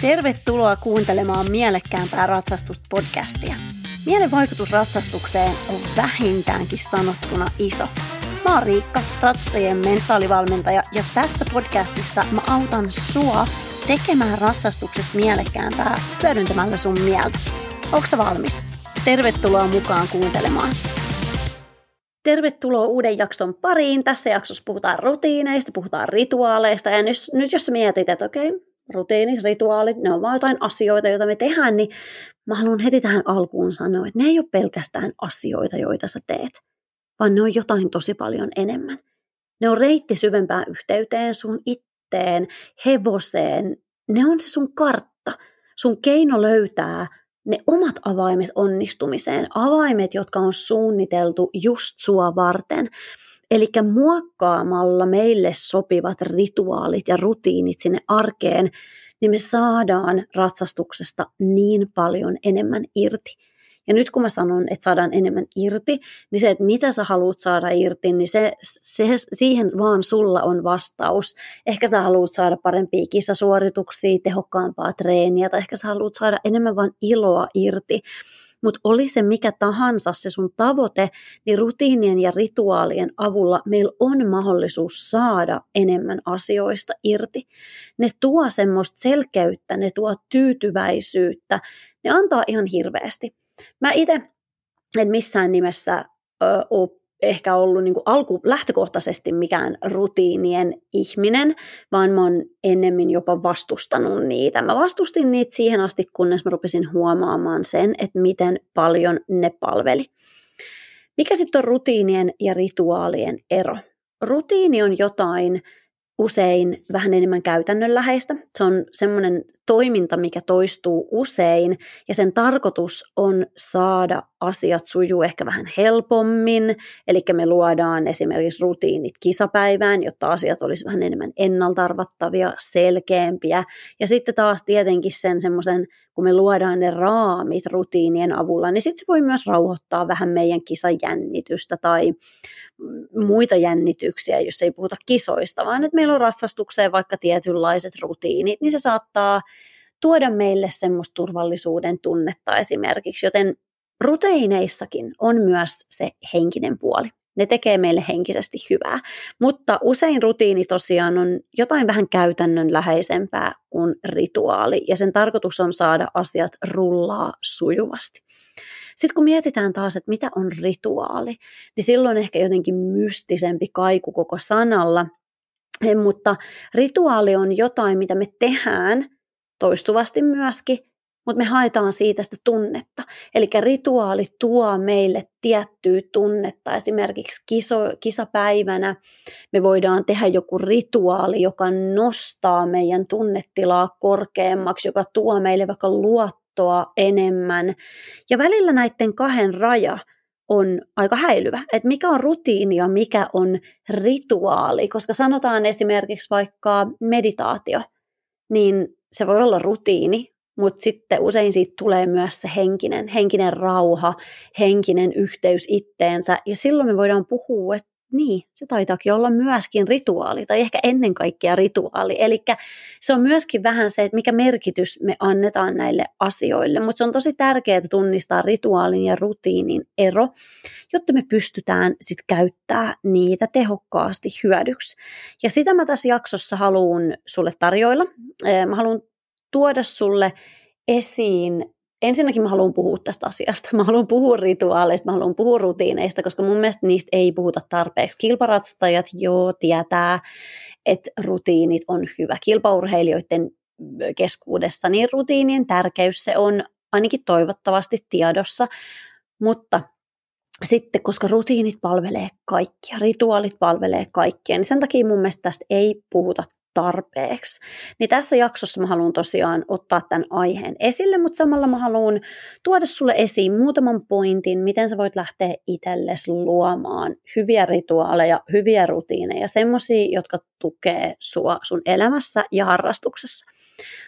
Tervetuloa kuuntelemaan mielekkäämpää ratsastuspodcastia. Mielen vaikutus ratsastukseen on vähintäänkin sanottuna iso. Mä oon Riikka, ratsastajien mentaalivalmentaja, ja tässä podcastissa mä autan sua tekemään ratsastuksesta mielekkäämpää hyödyntämällä sun mieltä. Onko valmis? Tervetuloa mukaan kuuntelemaan. Tervetuloa uuden jakson pariin. Tässä jaksossa puhutaan rutiineista, puhutaan rituaaleista. Ja nyt, nyt jos mietit, että okei, rutiinit, rituaalit, ne on vain jotain asioita, joita me tehdään, niin mä haluan heti tähän alkuun sanoa, että ne ei ole pelkästään asioita, joita sä teet, vaan ne on jotain tosi paljon enemmän. Ne on reitti syvempään yhteyteen sun itteen, hevoseen. Ne on se sun kartta, sun keino löytää ne omat avaimet onnistumiseen, avaimet, jotka on suunniteltu just sua varten. Eli muokkaamalla meille sopivat rituaalit ja rutiinit sinne arkeen, niin me saadaan ratsastuksesta niin paljon enemmän irti. Ja nyt kun mä sanon, että saadaan enemmän irti, niin se, että mitä sä haluat saada irti, niin se, se, siihen vaan sulla on vastaus. Ehkä sä haluat saada parempia kisasuorituksia, tehokkaampaa treeniä, tai ehkä sä haluat saada enemmän vaan iloa irti. Mutta oli se mikä tahansa se sun tavoite, niin rutiinien ja rituaalien avulla meillä on mahdollisuus saada enemmän asioista irti. Ne tuo semmoista selkeyttä, ne tuo tyytyväisyyttä, ne antaa ihan hirveästi. Mä itse en missään nimessä ole ehkä ollut niin alku lähtökohtaisesti mikään rutiinien ihminen, vaan mä oon ennemmin jopa vastustanut niitä. Mä vastustin niitä siihen asti, kunnes mä rupesin huomaamaan sen, että miten paljon ne palveli. Mikä sitten on rutiinien ja rituaalien ero? Rutiini on jotain, usein vähän enemmän käytännönläheistä. Se on semmoinen toiminta, mikä toistuu usein ja sen tarkoitus on saada asiat sujuu ehkä vähän helpommin. Eli me luodaan esimerkiksi rutiinit kisapäivään, jotta asiat olisi vähän enemmän ennaltarvattavia, selkeämpiä. Ja sitten taas tietenkin sen semmoisen, kun me luodaan ne raamit rutiinien avulla, niin sitten se voi myös rauhoittaa vähän meidän kisajännitystä tai muita jännityksiä, jos ei puhuta kisoista, vaan että meillä on ratsastukseen vaikka tietynlaiset rutiinit, niin se saattaa tuoda meille semmoista turvallisuuden tunnetta esimerkiksi, joten ruteineissakin on myös se henkinen puoli. Ne tekee meille henkisesti hyvää, mutta usein rutiini tosiaan on jotain vähän käytännönläheisempää kuin rituaali, ja sen tarkoitus on saada asiat rullaa sujuvasti. Sitten kun mietitään taas, että mitä on rituaali, niin silloin ehkä jotenkin mystisempi kaiku koko sanalla. Mutta rituaali on jotain, mitä me tehdään toistuvasti myöskin, mutta me haetaan siitä sitä tunnetta. Eli rituaali tuo meille tiettyä tunnetta. Esimerkiksi kiso, kisapäivänä me voidaan tehdä joku rituaali, joka nostaa meidän tunnetilaa korkeammaksi, joka tuo meille vaikka tahtoa enemmän. Ja välillä näiden kahden raja on aika häilyvä, että mikä on rutiini ja mikä on rituaali, koska sanotaan esimerkiksi vaikka meditaatio, niin se voi olla rutiini, mutta sitten usein siitä tulee myös se henkinen, henkinen rauha, henkinen yhteys itteensä, ja silloin me voidaan puhua, että niin, se taitaakin olla myöskin rituaali, tai ehkä ennen kaikkea rituaali. Eli se on myöskin vähän se, että mikä merkitys me annetaan näille asioille, mutta se on tosi tärkeää tunnistaa rituaalin ja rutiinin ero, jotta me pystytään sitten käyttää niitä tehokkaasti hyödyksi. Ja sitä mä tässä jaksossa haluan sulle tarjoilla. Mä haluan tuoda sulle esiin ensinnäkin mä haluan puhua tästä asiasta. Mä haluan puhua rituaaleista, mä haluan puhua rutiineista, koska mun mielestä niistä ei puhuta tarpeeksi. Kilparatstajat joo tietää, että rutiinit on hyvä. Kilpaurheilijoiden keskuudessa niin rutiinien tärkeys se on ainakin toivottavasti tiedossa, mutta sitten, koska rutiinit palvelee kaikkia, rituaalit palvelee kaikkia, niin sen takia mun mielestä tästä ei puhuta tarpeeksi. Niin tässä jaksossa mä haluan tosiaan ottaa tämän aiheen esille, mutta samalla mä haluan tuoda sulle esiin muutaman pointin, miten sä voit lähteä itsellesi luomaan hyviä rituaaleja, hyviä rutiineja, semmoisia, jotka tukee sua sun elämässä ja harrastuksessa.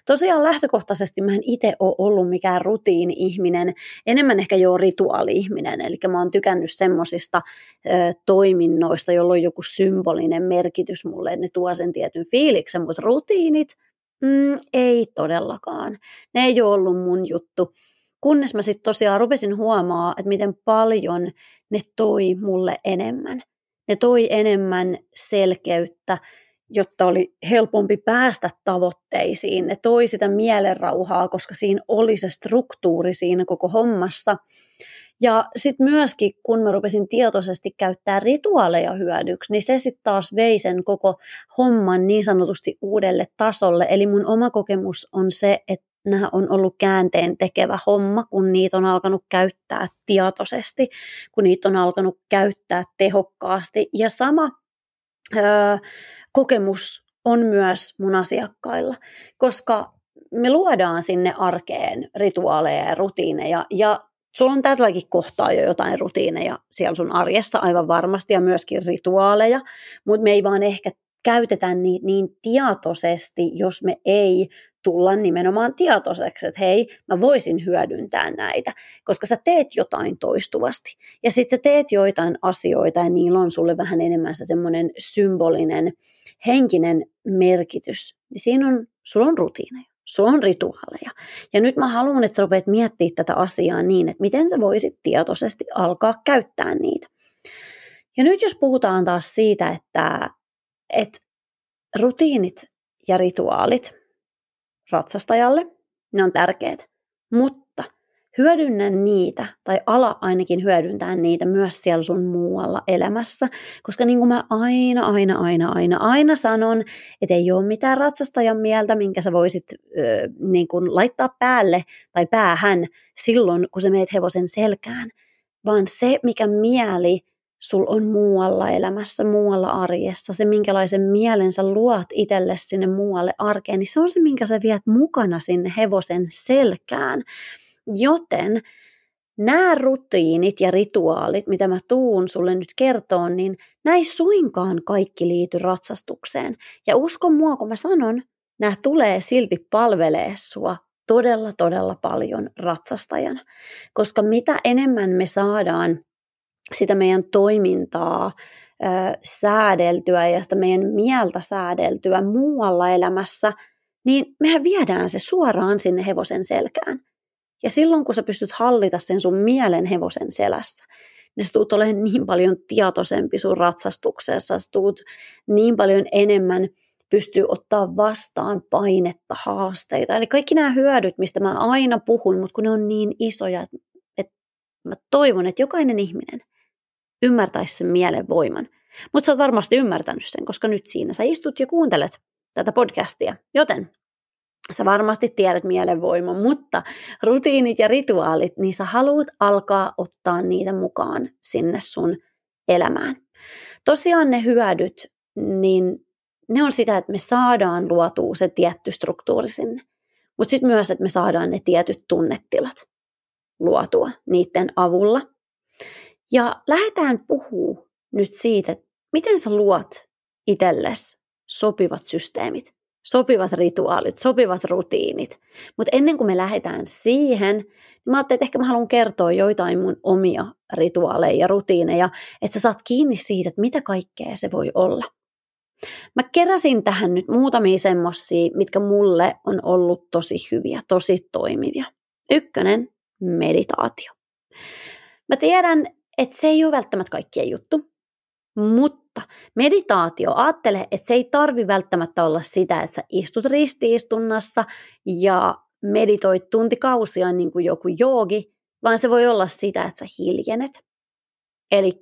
Tosiaan lähtökohtaisesti mä en itse ole ollut mikään rutiini-ihminen, enemmän ehkä jo rituaali-ihminen, eli mä oon tykännyt semmosista ö, toiminnoista, jolla on joku symbolinen merkitys mulle, ne tuo sen tietyn fiiliksen, mutta rutiinit, Mm, ei todellakaan. Ne ei ole ollut mun juttu. Kunnes mä sitten tosiaan rupesin huomaa, että miten paljon ne toi mulle enemmän. Ne toi enemmän selkeyttä, jotta oli helpompi päästä tavoitteisiin. Ne toi sitä mielenrauhaa, koska siinä oli se struktuuri siinä koko hommassa. Ja sitten myöskin, kun mä rupesin tietoisesti käyttää rituaaleja hyödyksi, niin se sitten taas vei sen koko homman niin sanotusti uudelle tasolle. Eli mun oma kokemus on se, että nämä on ollut käänteen tekevä homma, kun niitä on alkanut käyttää tietoisesti, kun niitä on alkanut käyttää tehokkaasti. Ja sama öö, kokemus on myös mun asiakkailla, koska me luodaan sinne arkeen rituaaleja ja rutiineja ja sulla on tälläkin kohtaa jo jotain rutiineja siellä sun arjessa aivan varmasti ja myöskin rituaaleja, mutta me ei vaan ehkä käytetä niitä niin tietoisesti, jos me ei tulla nimenomaan tietoiseksi, että hei, mä voisin hyödyntää näitä, koska sä teet jotain toistuvasti. Ja sitten sä teet joitain asioita ja niillä on sulle vähän enemmän se semmoinen symbolinen, henkinen merkitys. Niin siinä on, sulla on rutiineja, sulla on rituaaleja. Ja nyt mä haluan, että sä rupeat miettimään tätä asiaa niin, että miten sä voisit tietoisesti alkaa käyttää niitä. Ja nyt jos puhutaan taas siitä, että, että rutiinit ja rituaalit ratsastajalle, ne on tärkeät, mutta hyödynnä niitä, tai ala ainakin hyödyntää niitä myös siellä sun muualla elämässä, koska niin kuin mä aina, aina, aina, aina, aina sanon, että ei ole mitään ratsastajan mieltä, minkä sä voisit ö, niin kuin laittaa päälle tai päähän silloin, kun sä meet hevosen selkään, vaan se, mikä mieli sul on muualla elämässä, muualla arjessa, se minkälaisen mielen sä luot itselle sinne muualle arkeen, niin se on se, minkä sä viet mukana sinne hevosen selkään. Joten nämä rutiinit ja rituaalit, mitä mä tuun sulle nyt kertoa, niin näin suinkaan kaikki liity ratsastukseen. Ja usko mua, kun mä sanon, nämä tulee silti palvelee sua todella, todella paljon ratsastajana. Koska mitä enemmän me saadaan sitä meidän toimintaa ö, säädeltyä ja sitä meidän mieltä säädeltyä muualla elämässä, niin mehän viedään se suoraan sinne hevosen selkään. Ja silloin, kun sä pystyt hallita sen sun mielen hevosen selässä, niin sä tuut olemaan niin paljon tietoisempi sun ratsastuksessa, sä tuut niin paljon enemmän pystyy ottaa vastaan painetta, haasteita. Eli kaikki nämä hyödyt, mistä mä aina puhun, mutta kun ne on niin isoja, että mä toivon, että jokainen ihminen ymmärtäisi sen mielen voiman. Mutta sä oot varmasti ymmärtänyt sen, koska nyt siinä sä istut ja kuuntelet tätä podcastia. Joten sä varmasti tiedät mielenvoiman, mutta rutiinit ja rituaalit, niin sä haluat alkaa ottaa niitä mukaan sinne sun elämään. Tosiaan ne hyödyt, niin ne on sitä, että me saadaan luotua se tietty struktuuri sinne. Mutta sitten myös, että me saadaan ne tietyt tunnetilat luotua niiden avulla. Ja lähdetään puhuu nyt siitä, miten sä luot itsellesi sopivat systeemit, sopivat rituaalit, sopivat rutiinit. Mutta ennen kuin me lähdetään siihen, niin mä ajattelin, että ehkä mä haluan kertoa joitain mun omia rituaaleja ja rutiineja, että sä saat kiinni siitä, että mitä kaikkea se voi olla. Mä keräsin tähän nyt muutamia semmosia, mitkä mulle on ollut tosi hyviä, tosi toimivia. Ykkönen, meditaatio. Mä tiedän, että se ei ole välttämättä kaikkien juttu, mutta meditaatio, ajattele, että se ei tarvi välttämättä olla sitä, että sä istut ristiistunnassa ja meditoit tuntikausia niin kuin joku joogi, vaan se voi olla sitä, että sä hiljenet. Eli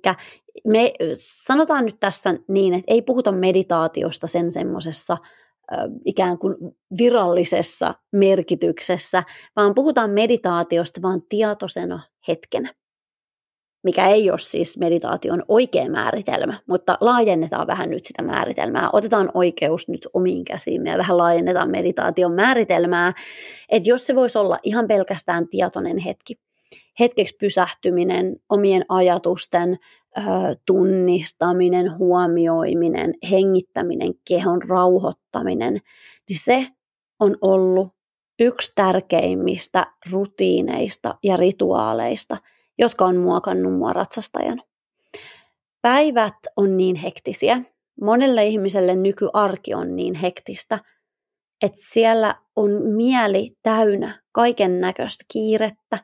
me sanotaan nyt tässä niin, että ei puhuta meditaatiosta sen semmoisessa ikään kuin virallisessa merkityksessä, vaan puhutaan meditaatiosta vaan tietoisena hetkenä mikä ei ole siis meditaation oikea määritelmä, mutta laajennetaan vähän nyt sitä määritelmää. Otetaan oikeus nyt omiin käsiimme ja vähän laajennetaan meditaation määritelmää, että jos se voisi olla ihan pelkästään tietoinen hetki, hetkeksi pysähtyminen, omien ajatusten ö, tunnistaminen, huomioiminen, hengittäminen, kehon rauhoittaminen, niin se on ollut yksi tärkeimmistä rutiineista ja rituaaleista – jotka on muokannut mua ratsastajana. Päivät on niin hektisiä. Monelle ihmiselle nykyarki on niin hektistä, että siellä on mieli täynnä kaiken näköistä kiirettä,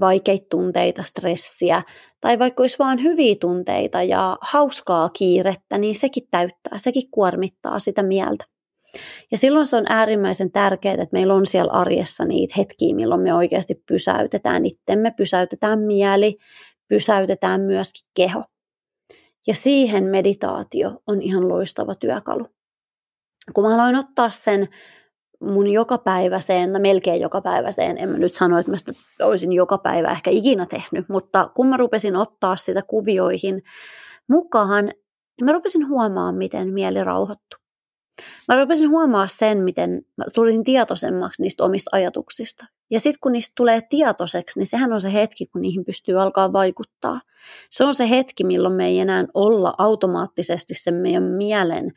vaikeita tunteita, stressiä, tai vaikka olisi vain hyviä tunteita ja hauskaa kiirettä, niin sekin täyttää, sekin kuormittaa sitä mieltä. Ja silloin se on äärimmäisen tärkeää, että meillä on siellä arjessa niitä hetkiä, milloin me oikeasti pysäytetään itsemme, pysäytetään mieli, pysäytetään myöskin keho. Ja siihen meditaatio on ihan loistava työkalu. Kun mä aloin ottaa sen mun jokapäiväiseen, no melkein jokapäiväiseen, en mä nyt sano, että mä sitä olisin joka päivä ehkä ikinä tehnyt, mutta kun mä rupesin ottaa sitä kuvioihin mukaan, niin mä rupesin huomaamaan, miten mieli rauhoittui. Mä rupesin huomaa sen, miten mä tulin tietoisemmaksi niistä omista ajatuksista. Ja sitten kun niistä tulee tietoiseksi, niin sehän on se hetki, kun niihin pystyy alkaa vaikuttaa. Se on se hetki, milloin me ei enää olla automaattisesti sen meidän mielen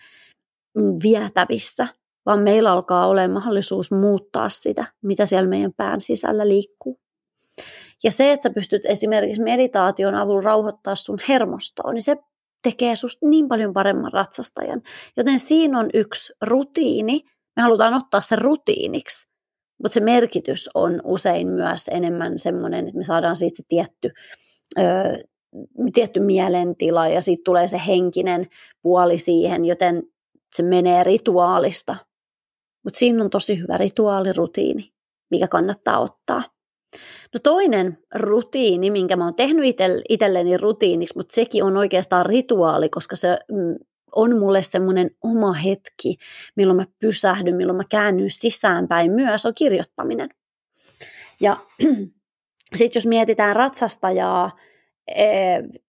vietävissä, vaan meillä alkaa olla mahdollisuus muuttaa sitä, mitä siellä meidän pään sisällä liikkuu. Ja se, että sä pystyt esimerkiksi meditaation avulla rauhoittaa sun hermostoa, niin se tekee susta niin paljon paremman ratsastajan. Joten siinä on yksi rutiini. Me halutaan ottaa se rutiiniksi, mutta se merkitys on usein myös enemmän semmoinen, että me saadaan siitä tietty, ö, tietty mielentila ja sitten tulee se henkinen puoli siihen, joten se menee rituaalista. Mutta siinä on tosi hyvä rituaalirutiini, mikä kannattaa ottaa. No toinen rutiini, minkä mä oon tehnyt itselleni rutiiniksi, mutta sekin on oikeastaan rituaali, koska se mm, on mulle semmoinen oma hetki, milloin mä pysähdyn, milloin mä käännyn sisäänpäin myös, on kirjoittaminen. Ja sitten jos mietitään ratsastajaa, e,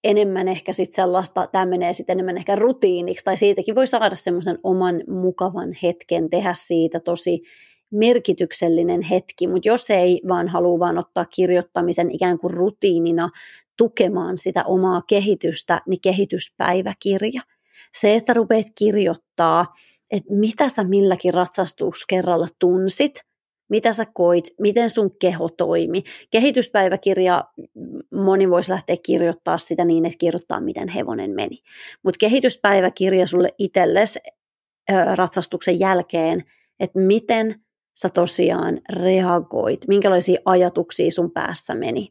enemmän ehkä sitten sellaista, tämä menee sitten enemmän ehkä rutiiniksi, tai siitäkin voi saada semmoisen oman mukavan hetken, tehdä siitä tosi merkityksellinen hetki, mutta jos ei vaan halua vaan ottaa kirjoittamisen ikään kuin rutiinina tukemaan sitä omaa kehitystä, niin kehityspäiväkirja. Se, että rupeat kirjoittaa, että mitä sä milläkin ratsastuskerralla tunsit, mitä sä koit, miten sun keho toimi. Kehityspäiväkirja, moni voisi lähteä kirjoittaa sitä niin, että kirjoittaa, miten hevonen meni. Mutta kehityspäiväkirja sulle itsellesi ratsastuksen jälkeen, että miten sä tosiaan reagoit, minkälaisia ajatuksia sun päässä meni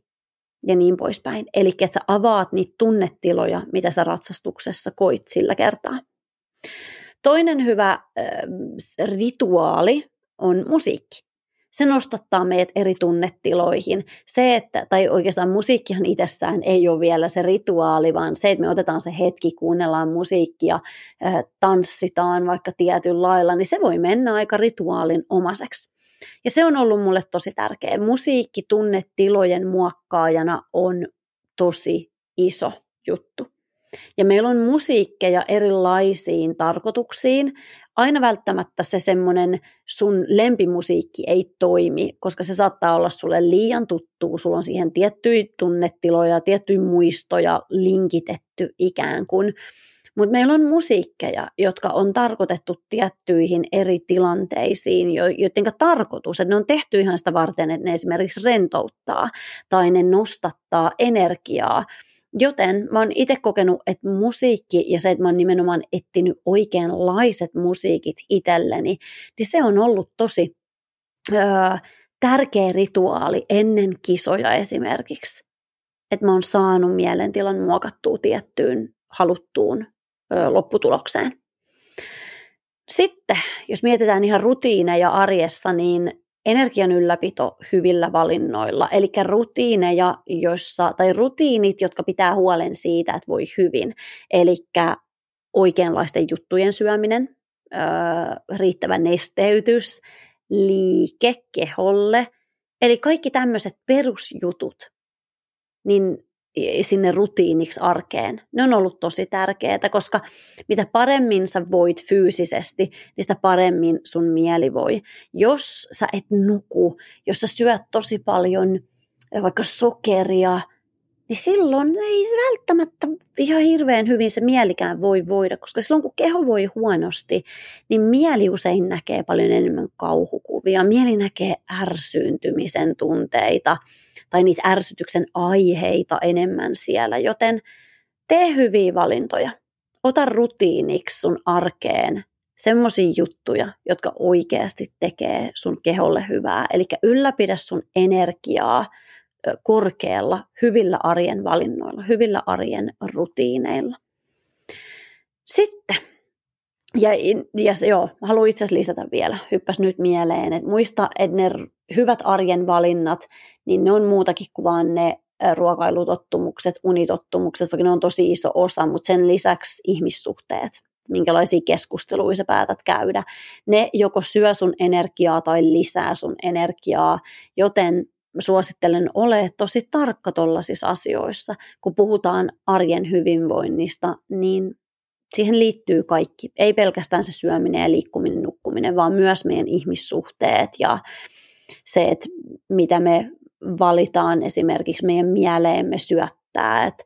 ja niin poispäin. Eli että sä avaat niitä tunnetiloja, mitä sä ratsastuksessa koit sillä kertaa. Toinen hyvä äh, rituaali on musiikki se nostattaa meidät eri tunnetiloihin. Se, että, tai oikeastaan musiikkihan itsessään ei ole vielä se rituaali, vaan se, että me otetaan se hetki, kuunnellaan musiikkia, tanssitaan vaikka tietyllä lailla, niin se voi mennä aika rituaalin omaseksi. Ja se on ollut mulle tosi tärkeä. Musiikki tunnetilojen muokkaajana on tosi iso juttu. Ja meillä on musiikkeja erilaisiin tarkoituksiin. Aina välttämättä se semmoinen sun lempimusiikki ei toimi, koska se saattaa olla sulle liian tuttu. Sulla on siihen tiettyjä tunnetiloja, tiettyjä muistoja linkitetty ikään kuin. Mutta meillä on musiikkeja, jotka on tarkoitettu tiettyihin eri tilanteisiin, joiden tarkoitus, että ne on tehty ihan sitä varten, että ne esimerkiksi rentouttaa tai ne nostattaa energiaa Joten mä oon itse kokenut, että musiikki ja se, että mä oon nimenomaan etsinyt oikeanlaiset musiikit itselleni, niin se on ollut tosi öö, tärkeä rituaali ennen kisoja esimerkiksi. Että mä oon saanut mielentilan muokattua tiettyyn haluttuun öö, lopputulokseen. Sitten, jos mietitään ihan rutiineja arjessa, niin energian ylläpito hyvillä valinnoilla, eli rutiineja, joissa, tai rutiinit, jotka pitää huolen siitä, että voi hyvin, eli oikeanlaisten juttujen syöminen, öö, riittävä nesteytys, liike keholle, eli kaikki tämmöiset perusjutut, niin sinne rutiiniksi arkeen. Ne on ollut tosi tärkeää, koska mitä paremmin sä voit fyysisesti, niin sitä paremmin sun mieli voi. Jos sä et nuku, jos sä syöt tosi paljon vaikka sokeria, niin silloin ei se välttämättä ihan hirveän hyvin se mielikään voi voida, koska silloin kun keho voi huonosti, niin mieli usein näkee paljon enemmän kauhukuvia. Mieli näkee ärsyyntymisen tunteita – tai niitä ärsytyksen aiheita enemmän siellä, joten tee hyviä valintoja. Ota rutiiniksi sun arkeen semmoisia juttuja, jotka oikeasti tekee sun keholle hyvää. Eli ylläpidä sun energiaa korkealla, hyvillä arjen valinnoilla, hyvillä arjen rutiineilla. Sitten, ja, ja joo, haluan itse asiassa lisätä vielä, hyppäs nyt mieleen, että muista, että ne hyvät arjen valinnat, niin ne on muutakin kuin vaan ne ruokailutottumukset, unitottumukset, vaikka ne on tosi iso osa, mutta sen lisäksi ihmissuhteet, minkälaisia keskusteluja sä päätät käydä. Ne joko syö sun energiaa tai lisää sun energiaa, joten suosittelen ole tosi tarkka tuollaisissa asioissa. Kun puhutaan arjen hyvinvoinnista, niin siihen liittyy kaikki. Ei pelkästään se syöminen ja liikkuminen, nukkuminen, vaan myös meidän ihmissuhteet ja se, että mitä me valitaan esimerkiksi meidän mieleemme syöttää. Et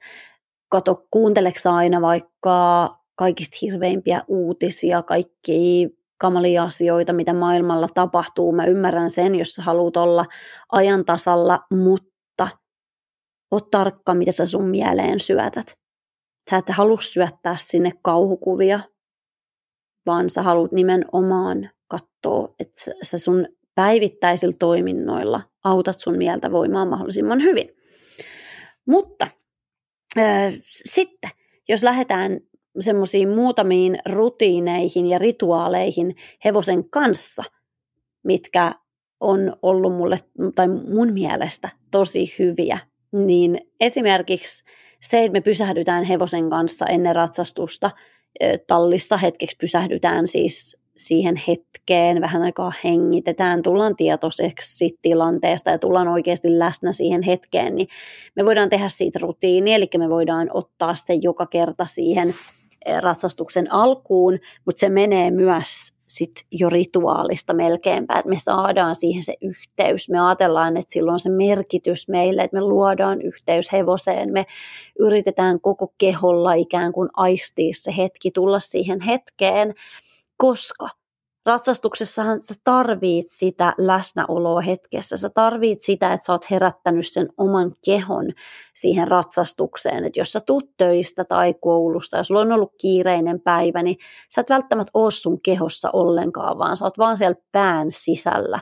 kato, kuunteleeko aina vaikka kaikista hirveimpiä uutisia, kaikki kamalia asioita, mitä maailmalla tapahtuu. Mä ymmärrän sen, jos sä haluat olla ajan tasalla, mutta oot tarkka, mitä sä sun mieleen syötät. Sä et halua syöttää sinne kauhukuvia, vaan sä haluat nimenomaan katsoa, että sä sun päivittäisillä toiminnoilla autat sun mieltä voimaan mahdollisimman hyvin. Mutta äh, sitten, jos lähdetään semmoisiin muutamiin rutiineihin ja rituaaleihin hevosen kanssa, mitkä on ollut mulle tai mun mielestä tosi hyviä, niin esimerkiksi se, että me pysähdytään hevosen kanssa ennen ratsastusta tallissa hetkeksi pysähdytään siis siihen hetkeen, vähän aikaa hengitetään, tullaan tietoiseksi tilanteesta ja tullaan oikeasti läsnä siihen hetkeen, niin me voidaan tehdä siitä rutiini, eli me voidaan ottaa sitten joka kerta siihen ratsastuksen alkuun, mutta se menee myös sit jo rituaalista melkeinpä, että me saadaan siihen se yhteys. Me ajatellaan, että silloin se merkitys meille, että me luodaan yhteys hevoseen. Me yritetään koko keholla ikään kuin aistia se hetki, tulla siihen hetkeen, koska ratsastuksessahan sä tarvit sitä läsnäoloa hetkessä. Sä tarvit sitä, että sä oot herättänyt sen oman kehon siihen ratsastukseen. Että jos sä tuut töistä tai koulusta ja sulla on ollut kiireinen päivä, niin sä et välttämättä ole sun kehossa ollenkaan, vaan sä oot vaan siellä pään sisällä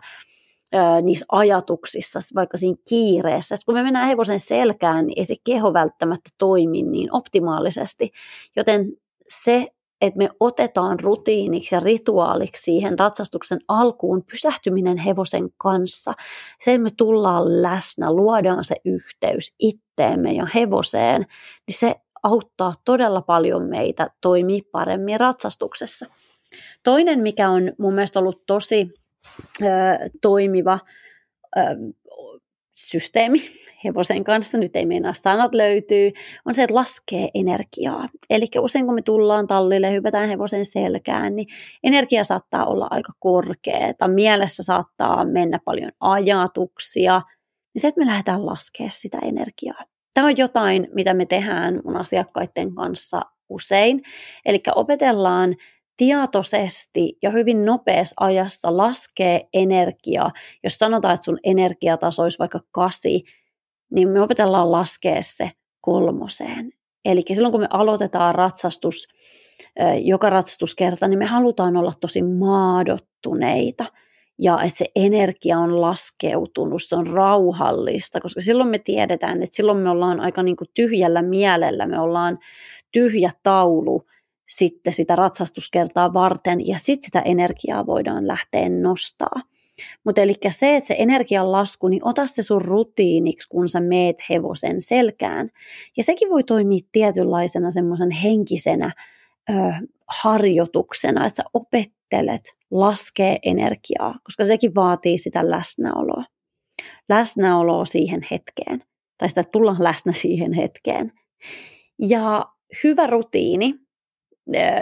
niissä ajatuksissa, vaikka siinä kiireessä. Sitten kun me mennään hevosen selkään, niin ei se keho välttämättä toimi niin optimaalisesti. Joten se että me otetaan rutiiniksi ja rituaaliksi siihen ratsastuksen alkuun pysähtyminen hevosen kanssa. Sen me tullaan läsnä, luodaan se yhteys itteemme ja hevoseen, niin se auttaa todella paljon meitä toimii paremmin ratsastuksessa. Toinen, mikä on mun mielestä ollut tosi ö, toimiva ö, systeemi hevosen kanssa, nyt ei meinaa sanat löytyy, on se, että laskee energiaa. Eli usein kun me tullaan tallille, hypätään hevosen selkään, niin energia saattaa olla aika korkeata, mielessä saattaa mennä paljon ajatuksia, niin se, että me lähdetään laskemaan sitä energiaa. Tämä on jotain, mitä me tehdään mun asiakkaiden kanssa usein. Eli opetellaan tietoisesti ja hyvin nopeassa ajassa laskee energiaa. Jos sanotaan, että sun energiataso olisi vaikka kasi, niin me opetellaan laskea se kolmoseen. Eli silloin kun me aloitetaan ratsastus, joka ratsastuskerta, niin me halutaan olla tosi maadottuneita ja että se energia on laskeutunut, se on rauhallista, koska silloin me tiedetään, että silloin me ollaan aika niin kuin tyhjällä mielellä, me ollaan tyhjä taulu sitten sitä ratsastuskertaa varten ja sitten sitä energiaa voidaan lähteä nostaa. Mutta eli se, että se energian lasku, niin ota se sun rutiiniksi, kun sä meet hevosen selkään. Ja sekin voi toimia tietynlaisena semmoisen henkisenä ö, harjoituksena, että sä opettelet laskee energiaa, koska sekin vaatii sitä läsnäoloa. Läsnäoloa siihen hetkeen, tai sitä tulla läsnä siihen hetkeen. Ja hyvä rutiini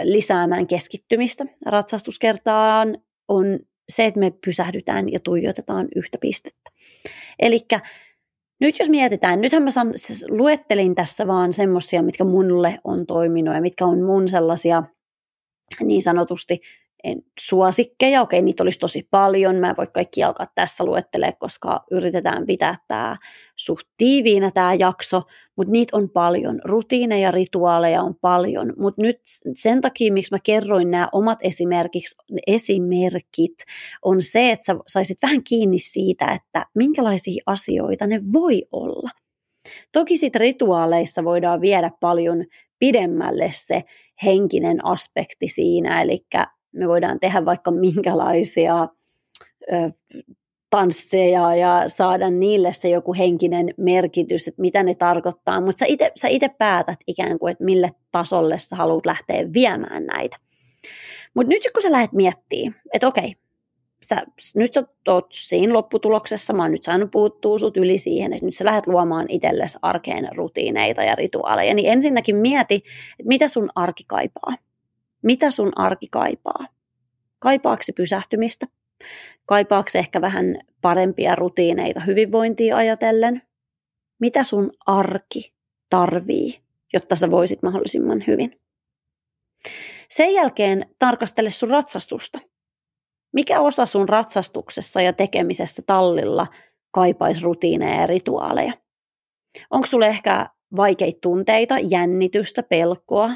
lisäämään keskittymistä ratsastuskertaan on se, että me pysähdytään ja tuijotetaan yhtä pistettä. Eli nyt jos mietitään, nythän mä san, siis luettelin tässä vaan semmoisia, mitkä mulle on toiminut ja mitkä on mun sellaisia niin sanotusti en, suosikkeja. Okei, niitä olisi tosi paljon. Mä en voi kaikki alkaa tässä luettelemaan, koska yritetään pitää tämä suht tiiviinä tämä jakso, mutta niitä on paljon. Rutiineja, rituaaleja on paljon, mutta nyt sen takia, miksi mä kerroin nämä omat esimerkiksi, esimerkit, on se, että sä saisit vähän kiinni siitä, että minkälaisia asioita ne voi olla. Toki sitten rituaaleissa voidaan viedä paljon pidemmälle se henkinen aspekti siinä, eli me voidaan tehdä vaikka minkälaisia ö, tansseja ja saada niille se joku henkinen merkitys, että mitä ne tarkoittaa, mutta sä itse sä ite päätät ikään kuin, että mille tasolle sä haluat lähteä viemään näitä. Mutta nyt kun sä lähdet miettimään, että okei, sä, nyt sä oot siinä lopputuloksessa, mä oon nyt saanut puuttua sut yli siihen, että nyt sä lähdet luomaan itsellesi arkeen rutiineita ja rituaaleja, niin ensinnäkin mieti, että mitä sun arki kaipaa. Mitä sun arki kaipaa? Kaipaaksi pysähtymistä? Kaipaaksi ehkä vähän parempia rutiineita hyvinvointia ajatellen? Mitä sun arki tarvii, jotta sä voisit mahdollisimman hyvin? Sen jälkeen tarkastele sun ratsastusta – mikä osa sun ratsastuksessa ja tekemisessä tallilla kaipaisi rutiineja ja rituaaleja? Onko sulle ehkä vaikeita tunteita, jännitystä, pelkoa?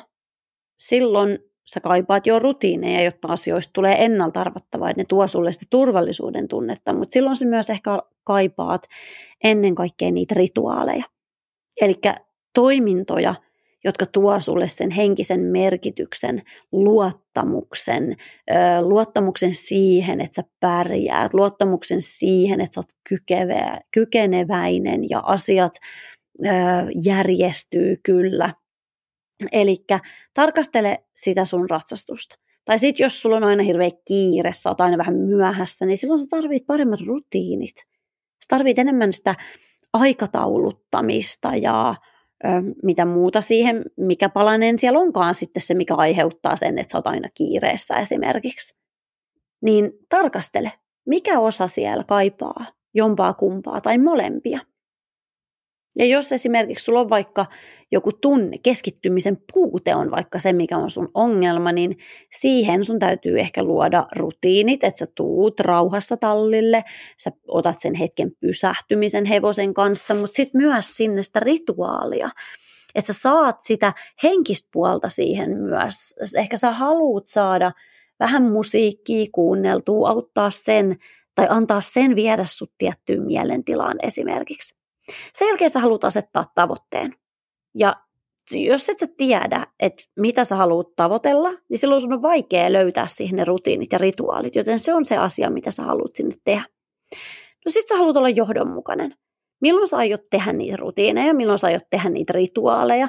Silloin sä kaipaat jo rutiineja, jotta asioista tulee ennalta arvattavaa, että ne tuo sulle sitä turvallisuuden tunnetta, mutta silloin sä myös ehkä kaipaat ennen kaikkea niitä rituaaleja. Eli toimintoja, jotka tuo sulle sen henkisen merkityksen, luottamuksen, luottamuksen siihen, että sä pärjäät, luottamuksen siihen, että sä oot kykeneväinen ja asiat järjestyy kyllä. Eli tarkastele sitä sun ratsastusta. Tai sitten jos sulla on aina hirveä kiire, sä oot aina vähän myöhässä, niin silloin sä tarvit paremmat rutiinit. Sä tarvit enemmän sitä aikatauluttamista ja mitä muuta siihen, mikä palanen siellä onkaan sitten se, mikä aiheuttaa sen, että sä oot aina kiireessä esimerkiksi. Niin tarkastele, mikä osa siellä kaipaa jompaa kumpaa tai molempia. Ja jos esimerkiksi sulla on vaikka joku tunne, keskittymisen puute on vaikka se, mikä on sun ongelma, niin siihen sun täytyy ehkä luoda rutiinit, että sä tuut rauhassa tallille, sä otat sen hetken pysähtymisen hevosen kanssa, mutta sitten myös sinne sitä rituaalia, että sä saat sitä henkistä puolta siihen myös. Ehkä sä haluut saada vähän musiikkia kuunneltua, auttaa sen tai antaa sen viedä sut tiettyyn mielentilaan esimerkiksi. Sen jälkeen sä haluat asettaa tavoitteen. Ja jos et sä tiedä, että mitä sä haluat tavoitella, niin silloin sun on vaikea löytää siihen ne rutiinit ja rituaalit, joten se on se asia, mitä sä haluat sinne tehdä. No sit sä haluat olla johdonmukainen. Milloin sä aiot tehdä niitä rutiineja, milloin sä aiot tehdä niitä rituaaleja.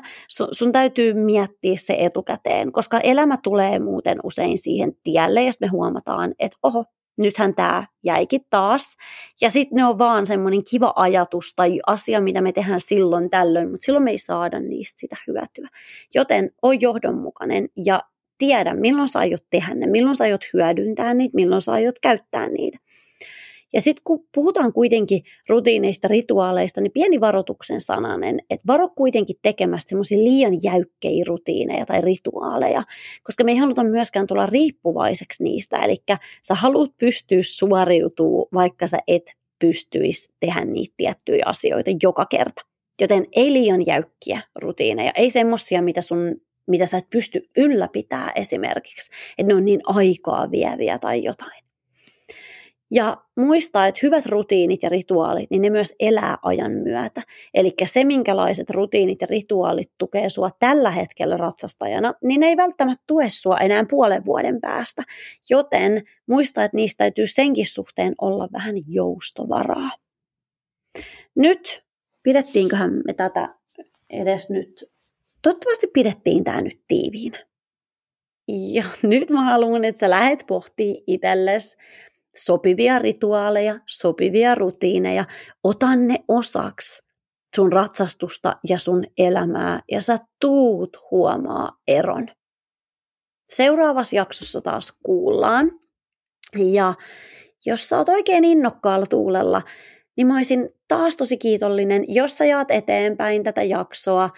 Sun, täytyy miettiä se etukäteen, koska elämä tulee muuten usein siihen tielle, ja me huomataan, että oho, nythän tämä jäikin taas. Ja sitten ne on vaan semmoinen kiva ajatus tai asia, mitä me tehdään silloin tällöin, mutta silloin me ei saada niistä sitä hyötyä. Joten on johdonmukainen ja tiedä, milloin sä aiot tehdä ne, milloin sä aiot hyödyntää niitä, milloin sä aiot käyttää niitä. Ja sitten kun puhutaan kuitenkin rutiineista, rituaaleista, niin pieni varoituksen sananen, että varo kuitenkin tekemästä semmoisia liian jäykkejä rutiineja tai rituaaleja, koska me ei haluta myöskään tulla riippuvaiseksi niistä. Eli sä haluat pystyä suoriutumaan, vaikka sä et pystyisi tehdä niitä tiettyjä asioita joka kerta. Joten ei liian jäykkiä rutiineja, ei semmoisia, mitä sun mitä sä et pysty ylläpitää esimerkiksi, että ne on niin aikaa vieviä tai jotain. Ja muistaa, että hyvät rutiinit ja rituaalit, niin ne myös elää ajan myötä. Eli se, minkälaiset rutiinit ja rituaalit tukee sua tällä hetkellä ratsastajana, niin ne ei välttämättä tue sua enää puolen vuoden päästä. Joten muista, että niistä täytyy senkin suhteen olla vähän joustovaraa. Nyt pidettiinköhän me tätä edes nyt, toivottavasti pidettiin tämä nyt tiiviinä. Ja nyt mä haluan, että sä lähet pohtii itsellesi sopivia rituaaleja, sopivia rutiineja, ota ne osaksi sun ratsastusta ja sun elämää ja sä tuut huomaa eron. Seuraavassa jaksossa taas kuullaan. Ja jos sä oot oikein innokkaalla tuulella, niin mä olisin taas tosi kiitollinen, jos sä jaat eteenpäin tätä jaksoa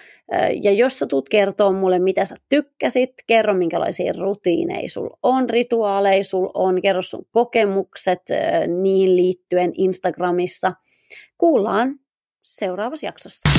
ja jos sä tulet kertoa mulle, mitä sä tykkäsit, kerro minkälaisia rutiineja sul on, rituaaleja sul on, kerro sun kokemukset niihin liittyen Instagramissa. Kuullaan seuraavassa jaksossa.